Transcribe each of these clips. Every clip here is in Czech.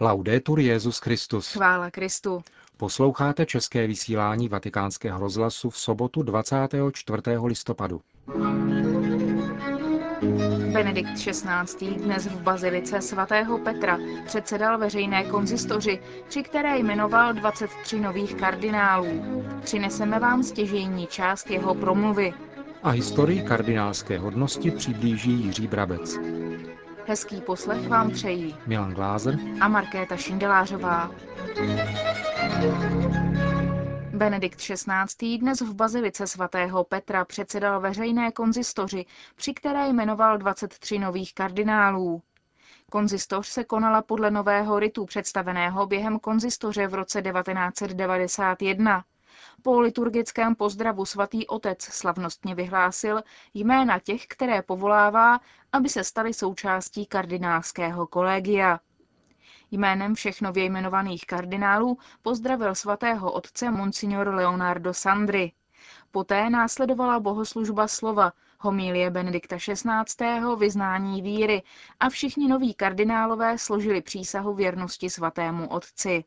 Laudetur Jezus Christus. Chvála Kristu. Posloucháte české vysílání Vatikánského rozhlasu v sobotu 24. listopadu. Benedikt XVI. dnes v bazilice svatého Petra předsedal veřejné konzistoři, při které jmenoval 23 nových kardinálů. Přineseme vám stěžejní část jeho promluvy. A historii kardinálské hodnosti přiblíží Jiří Brabec. Hezký poslech vám přejí Milan Glázer a Markéta Šindelářová. Benedikt XVI. dnes v bazilice svatého Petra předsedal veřejné konzistoři, při které jmenoval 23 nových kardinálů. Konzistoř se konala podle nového ritu představeného během konzistoře v roce 1991. Po liturgickém pozdravu svatý otec slavnostně vyhlásil jména těch, které povolává, aby se stali součástí kardinálského kolegia. Jménem všech nově jmenovaných kardinálů pozdravil svatého otce Monsignor Leonardo Sandri. Poté následovala bohoslužba slova, homílie Benedikta XVI. vyznání víry a všichni noví kardinálové složili přísahu věrnosti svatému otci.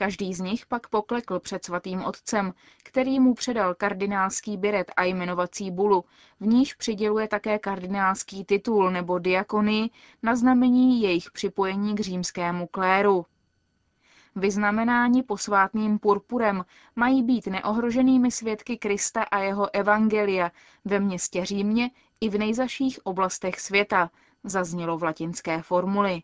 Každý z nich pak poklekl před svatým otcem, který mu předal kardinálský biret a jmenovací bulu, v níž přiděluje také kardinálský titul nebo diakony na znamení jejich připojení k římskému kléru. Vyznamenáni posvátným purpurem mají být neohroženými svědky Krista a jeho evangelia ve městě Římě i v nejzaších oblastech světa, zaznělo v latinské formuli.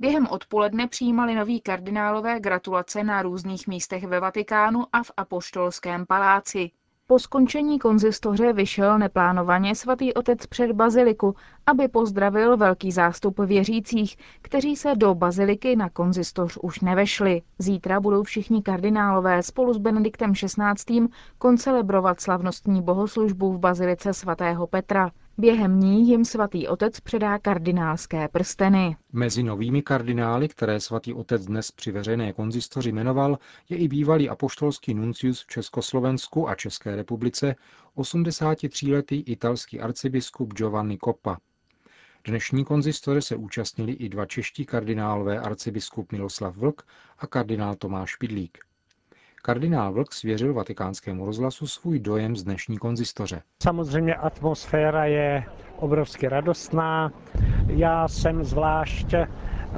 Během odpoledne přijímali noví kardinálové gratulace na různých místech ve Vatikánu a v Apoštolském paláci. Po skončení konzistoře vyšel neplánovaně svatý otec před baziliku, aby pozdravil velký zástup věřících, kteří se do baziliky na konzistoř už nevešli. Zítra budou všichni kardinálové spolu s Benediktem XVI. koncelebrovat slavnostní bohoslužbu v bazilice svatého Petra. Během ní jim svatý otec předá kardinálské prsteny. Mezi novými kardinály, které svatý otec dnes při veřejné konzistoři jmenoval, je i bývalý apoštolský nuncius v Československu a České republice, 83-letý italský arcibiskup Giovanni Coppa. Dnešní konzistoře se účastnili i dva čeští kardinálové arcibiskup Miloslav Vlk a kardinál Tomáš Pidlík. Kardinál Vlk svěřil vatikánskému rozhlasu svůj dojem z dnešní konzistoře. Samozřejmě atmosféra je obrovsky radostná. Já jsem zvlášť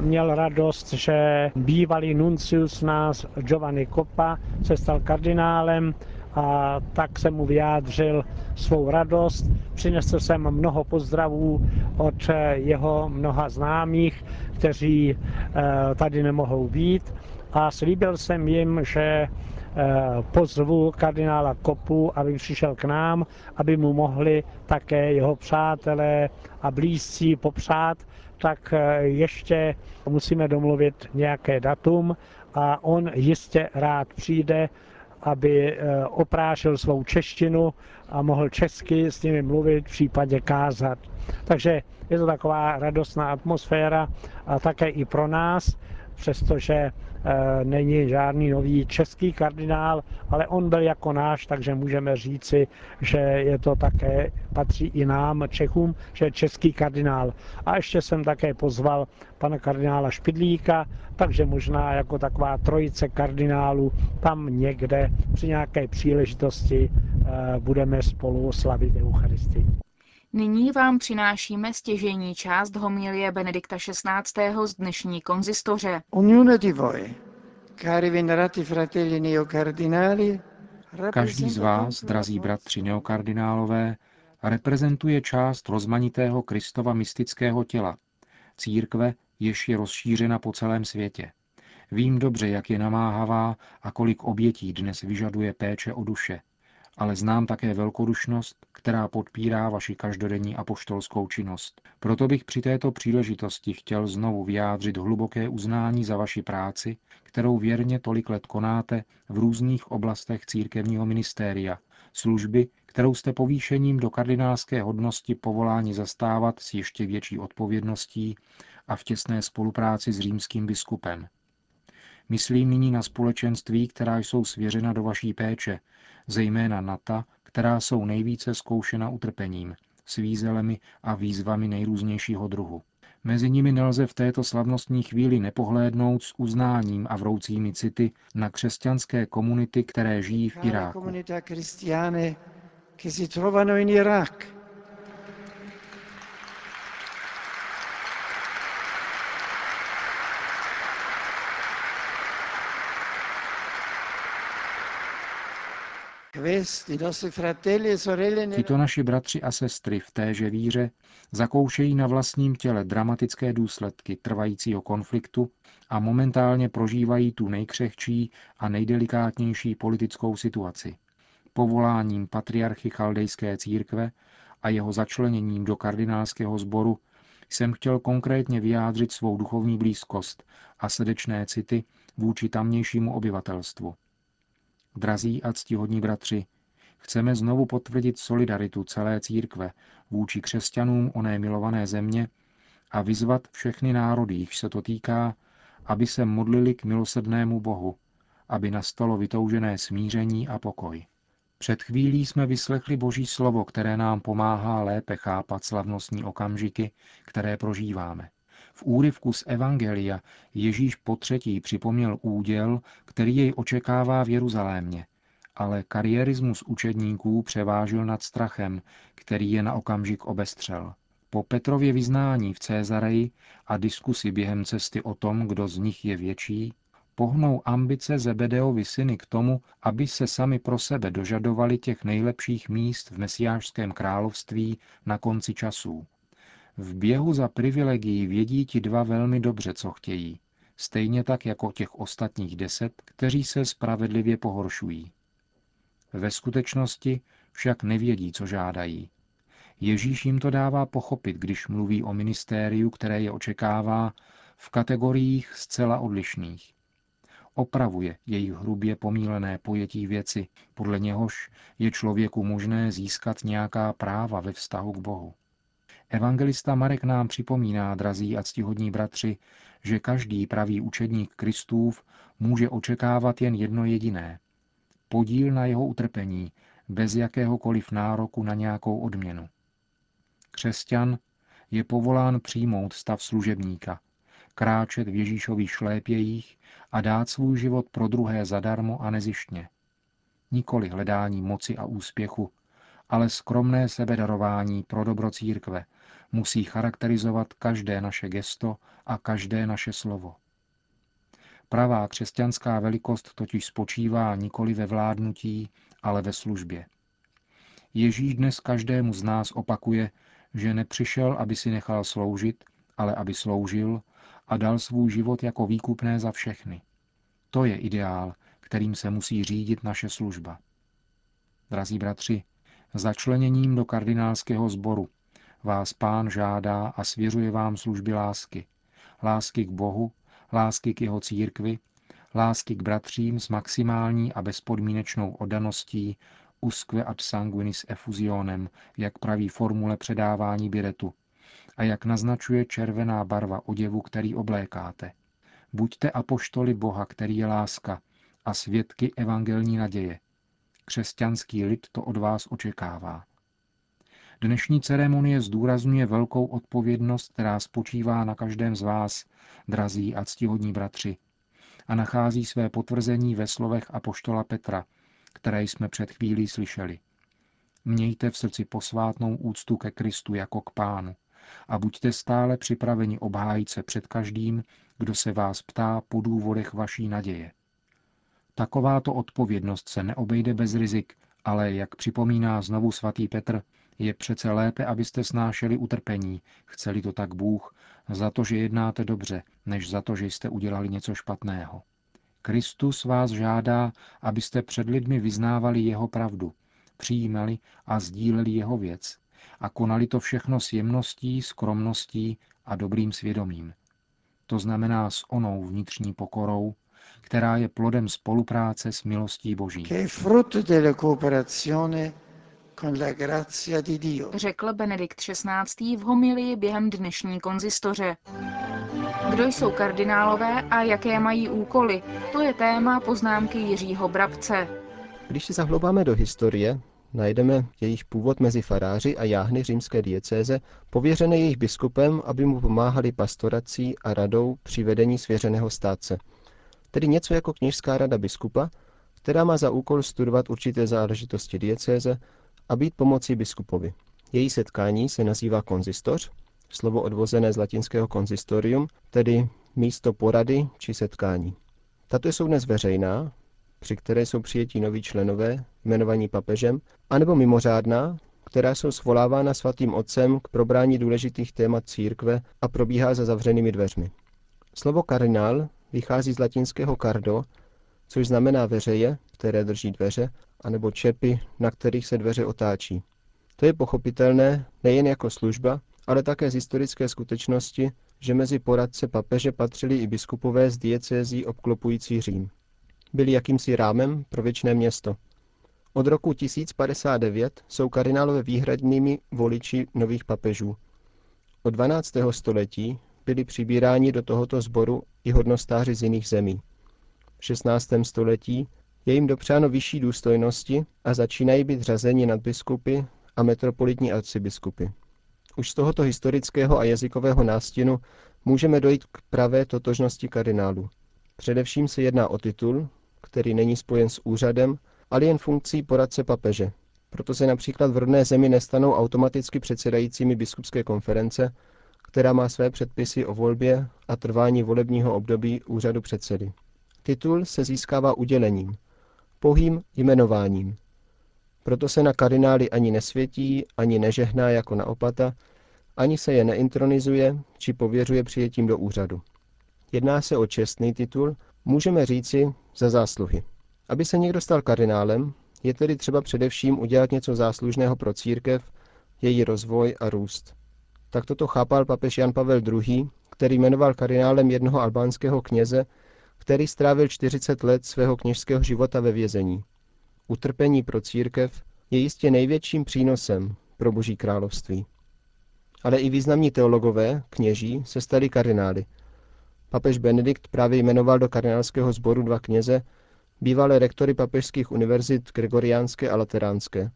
měl radost, že bývalý nuncius nás Giovanni Coppa se stal kardinálem a tak jsem mu vyjádřil svou radost. Přinesl jsem mnoho pozdravů od jeho mnoha známých, kteří eh, tady nemohou být a slíbil jsem jim, že pozvu kardinála Kopu, aby přišel k nám, aby mu mohli také jeho přátelé a blízcí popřát, tak eh, ještě musíme domluvit nějaké datum a on jistě rád přijde, aby eh, oprášil svou češtinu a mohl česky s nimi mluvit, v případě kázat. Takže je to taková radostná atmosféra a také i pro nás, přestože eh, není žádný nový český kardinál, ale on byl jako náš, takže můžeme říci, že je to také, patří i nám, Čechům, že je český kardinál. A ještě jsem také pozval pana kardinála Špidlíka, takže možná jako taková trojice kardinálů tam někde při nějaké příležitosti eh, budeme spolu slavit Eucharistii. Nyní vám přinášíme stěžení část homilie Benedikta XVI. z dnešní konzistoře. Každý z vás, drazí bratři neokardinálové, reprezentuje část rozmanitého Kristova mystického těla, církve, jež je rozšířena po celém světě. Vím dobře, jak je namáhavá a kolik obětí dnes vyžaduje péče o duše, ale znám také velkodušnost, která podpírá vaši každodenní apoštolskou činnost. Proto bych při této příležitosti chtěl znovu vyjádřit hluboké uznání za vaši práci, kterou věrně tolik let konáte v různých oblastech církevního ministéria, služby, kterou jste povýšením do kardinálské hodnosti povoláni zastávat s ještě větší odpovědností a v těsné spolupráci s římským biskupem. Myslím nyní na společenství, která jsou svěřena do vaší péče, zejména na ta, která jsou nejvíce zkoušena utrpením, svízelemi a výzvami nejrůznějšího druhu. Mezi nimi nelze v této slavnostní chvíli nepohlédnout s uznáním a vroucími city na křesťanské komunity, které žijí v Iráku. Tito naši bratři a sestry v téže víře zakoušejí na vlastním těle dramatické důsledky trvajícího konfliktu a momentálně prožívají tu nejkřehčí a nejdelikátnější politickou situaci. Povoláním patriarchy chaldejské církve a jeho začleněním do kardinálského sboru jsem chtěl konkrétně vyjádřit svou duchovní blízkost a srdečné city vůči tamnějšímu obyvatelstvu. Drazí a ctihodní bratři, chceme znovu potvrdit solidaritu celé církve vůči křesťanům oné milované země a vyzvat všechny národy, jichž se to týká, aby se modlili k milosednému Bohu, aby nastalo vytoužené smíření a pokoj. Před chvílí jsme vyslechli Boží slovo, které nám pomáhá lépe chápat slavnostní okamžiky, které prožíváme. V úryvku z Evangelia Ježíš po třetí připomněl úděl, který jej očekává v Jeruzalémě, ale kariérismus učedníků převážil nad strachem, který je na okamžik obestřel. Po Petrově vyznání v Cézareji a diskusi během cesty o tom, kdo z nich je větší, pohnou ambice Zebedeovi syny k tomu, aby se sami pro sebe dožadovali těch nejlepších míst v mesiářském království na konci časů. V běhu za privilegií vědí ti dva velmi dobře, co chtějí, stejně tak jako těch ostatních deset, kteří se spravedlivě pohoršují. Ve skutečnosti však nevědí, co žádají. Ježíš jim to dává pochopit, když mluví o ministériu, které je očekává, v kategoriích zcela odlišných. Opravuje jejich hrubě pomílené pojetí věci, podle něhož je člověku možné získat nějaká práva ve vztahu k Bohu. Evangelista Marek nám připomíná, drazí a ctihodní bratři, že každý pravý učedník Kristův může očekávat jen jedno jediné. Podíl na jeho utrpení, bez jakéhokoliv nároku na nějakou odměnu. Křesťan je povolán přijmout stav služebníka, kráčet v Ježíšových šlépějích a dát svůj život pro druhé zadarmo a nezištně. Nikoli hledání moci a úspěchu, ale skromné sebedarování pro dobro církve musí charakterizovat každé naše gesto a každé naše slovo. Pravá křesťanská velikost totiž spočívá nikoli ve vládnutí, ale ve službě. Ježíš dnes každému z nás opakuje, že nepřišel, aby si nechal sloužit, ale aby sloužil a dal svůj život jako výkupné za všechny. To je ideál, kterým se musí řídit naše služba. Drazí bratři, začleněním do kardinálského sboru vás pán žádá a svěřuje vám služby lásky. Lásky k Bohu, lásky k jeho církvi, lásky k bratřím s maximální a bezpodmínečnou oddaností usque ad sanguinis effusionem, jak praví formule předávání biretu, a jak naznačuje červená barva oděvu, který oblékáte. Buďte apoštoli Boha, který je láska, a svědky evangelní naděje. Křesťanský lid to od vás očekává. Dnešní ceremonie zdůrazňuje velkou odpovědnost, která spočívá na každém z vás, drazí a ctihodní bratři, a nachází své potvrzení ve slovech apoštola Petra, které jsme před chvílí slyšeli. Mějte v srdci posvátnou úctu ke Kristu jako k pánu a buďte stále připraveni obhájit se před každým, kdo se vás ptá po důvodech vaší naděje. Takováto odpovědnost se neobejde bez rizik, ale, jak připomíná znovu svatý Petr, je přece lépe, abyste snášeli utrpení, chceli to tak Bůh, za to, že jednáte dobře, než za to, že jste udělali něco špatného. Kristus vás žádá, abyste před lidmi vyznávali jeho pravdu, přijímali a sdíleli jeho věc a konali to všechno s jemností, skromností a dobrým svědomím. To znamená s onou vnitřní pokorou, která je plodem spolupráce s milostí Boží. Řekl Benedikt XVI. v homilii během dnešní konzistoře. Kdo jsou kardinálové a jaké mají úkoly? To je téma poznámky Jiřího Brabce. Když si zahloubáme do historie, najdeme jejich původ mezi faráři a jáhny římské diecéze, pověřené jejich biskupem, aby mu pomáhali pastorací a radou při vedení svěřeného státce. Tedy něco jako kněžská rada biskupa, která má za úkol studovat určité záležitosti diecéze a být pomocí biskupovi. Její setkání se nazývá konzistoř, slovo odvozené z latinského konzistorium, tedy místo porady či setkání. Tato jsou dnes veřejná, při které jsou přijetí noví členové, jmenovaní papežem, anebo mimořádná, která jsou svolávána svatým otcem k probrání důležitých témat církve a probíhá za zavřenými dveřmi. Slovo kardinál vychází z latinského cardo, což znamená veřeje, které drží dveře, anebo čepy, na kterých se dveře otáčí. To je pochopitelné nejen jako služba, ale také z historické skutečnosti, že mezi poradce papeže patřili i biskupové z diecézí obklopující Řím. Byli jakýmsi rámem pro věčné město. Od roku 1059 jsou kardinálové výhradnými voliči nových papežů. Od 12. století byli přibíráni do tohoto sboru i hodnostáři z jiných zemí. V 16. století je jim dopřáno vyšší důstojnosti a začínají být řazeni nad biskupy a metropolitní arcibiskupy. Už z tohoto historického a jazykového nástinu můžeme dojít k pravé totožnosti kardinálu. Především se jedná o titul, který není spojen s úřadem, ale jen funkcí poradce papeže. Proto se například v rodné zemi nestanou automaticky předsedajícími biskupské konference, která má své předpisy o volbě a trvání volebního období úřadu předsedy. Titul se získává udělením, pohým jmenováním. Proto se na kardinály ani nesvětí, ani nežehná jako na opata, ani se je neintronizuje či pověřuje přijetím do úřadu. Jedná se o čestný titul, můžeme říci za zásluhy. Aby se někdo stal kardinálem, je tedy třeba především udělat něco záslužného pro církev, její rozvoj a růst. Tak toto chápal papež Jan Pavel II., který jmenoval kardinálem jednoho albánského kněze, který strávil 40 let svého kněžského života ve vězení. Utrpení pro církev je jistě největším přínosem pro Boží království. Ale i významní teologové, kněží, se stali kardinály. Papež Benedikt právě jmenoval do kardinálského sboru dva kněze, bývalé rektory papežských univerzit Gregoriánské a Lateránské.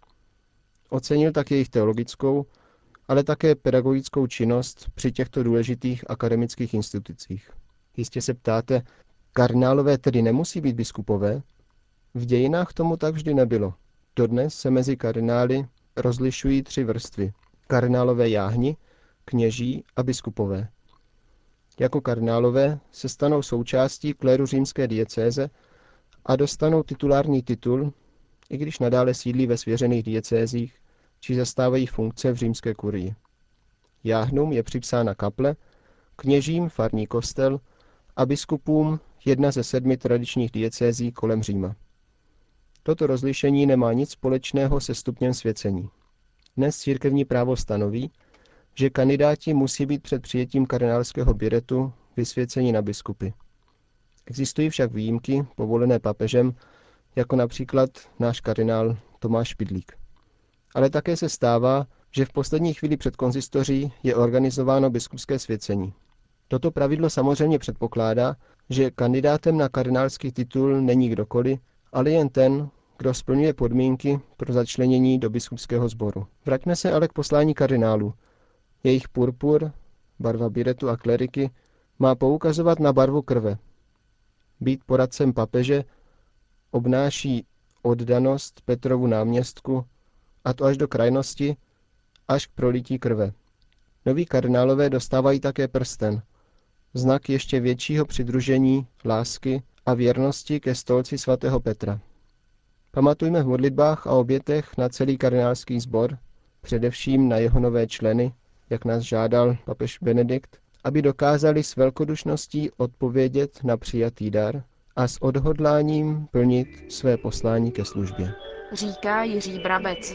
Ocenil tak jejich teologickou, ale také pedagogickou činnost při těchto důležitých akademických institucích. Jistě se ptáte, kardinálové tedy nemusí být biskupové? V dějinách tomu tak vždy nebylo. Dodnes se mezi kardinály rozlišují tři vrstvy. Kardinálové jáhni, kněží a biskupové. Jako kardinálové se stanou součástí kléru římské diecéze a dostanou titulární titul, i když nadále sídlí ve svěřených diecézích či zastávají funkce v římské kurii. Jáhnům je připsána kaple, kněžím farní kostel a biskupům jedna ze sedmi tradičních diecézí kolem Říma. Toto rozlišení nemá nic společného se stupněm svěcení. Dnes církevní právo stanoví, že kandidáti musí být před přijetím kardinálského biretu vysvěceni na biskupy. Existují však výjimky povolené papežem, jako například náš kardinál Tomáš Špidlík. Ale také se stává, že v poslední chvíli před konzistoří je organizováno biskupské svěcení. Toto pravidlo samozřejmě předpokládá, že kandidátem na kardinálský titul není kdokoliv, ale jen ten, kdo splňuje podmínky pro začlenění do biskupského sboru. Vraťme se ale k poslání kardinálu. Jejich purpur, barva biretu a kleriky, má poukazovat na barvu krve. Být poradcem papeže obnáší oddanost Petrovu náměstku, a to až do krajnosti, až k prolití krve. Noví kardinálové dostávají také prsten, znak ještě většího přidružení, lásky a věrnosti ke stolci svatého Petra. Pamatujme v modlitbách a obětech na celý kardinálský sbor, především na jeho nové členy, jak nás žádal papež Benedikt, aby dokázali s velkodušností odpovědět na přijatý dar a s odhodláním plnit své poslání ke službě. Říká Jiří Brabec.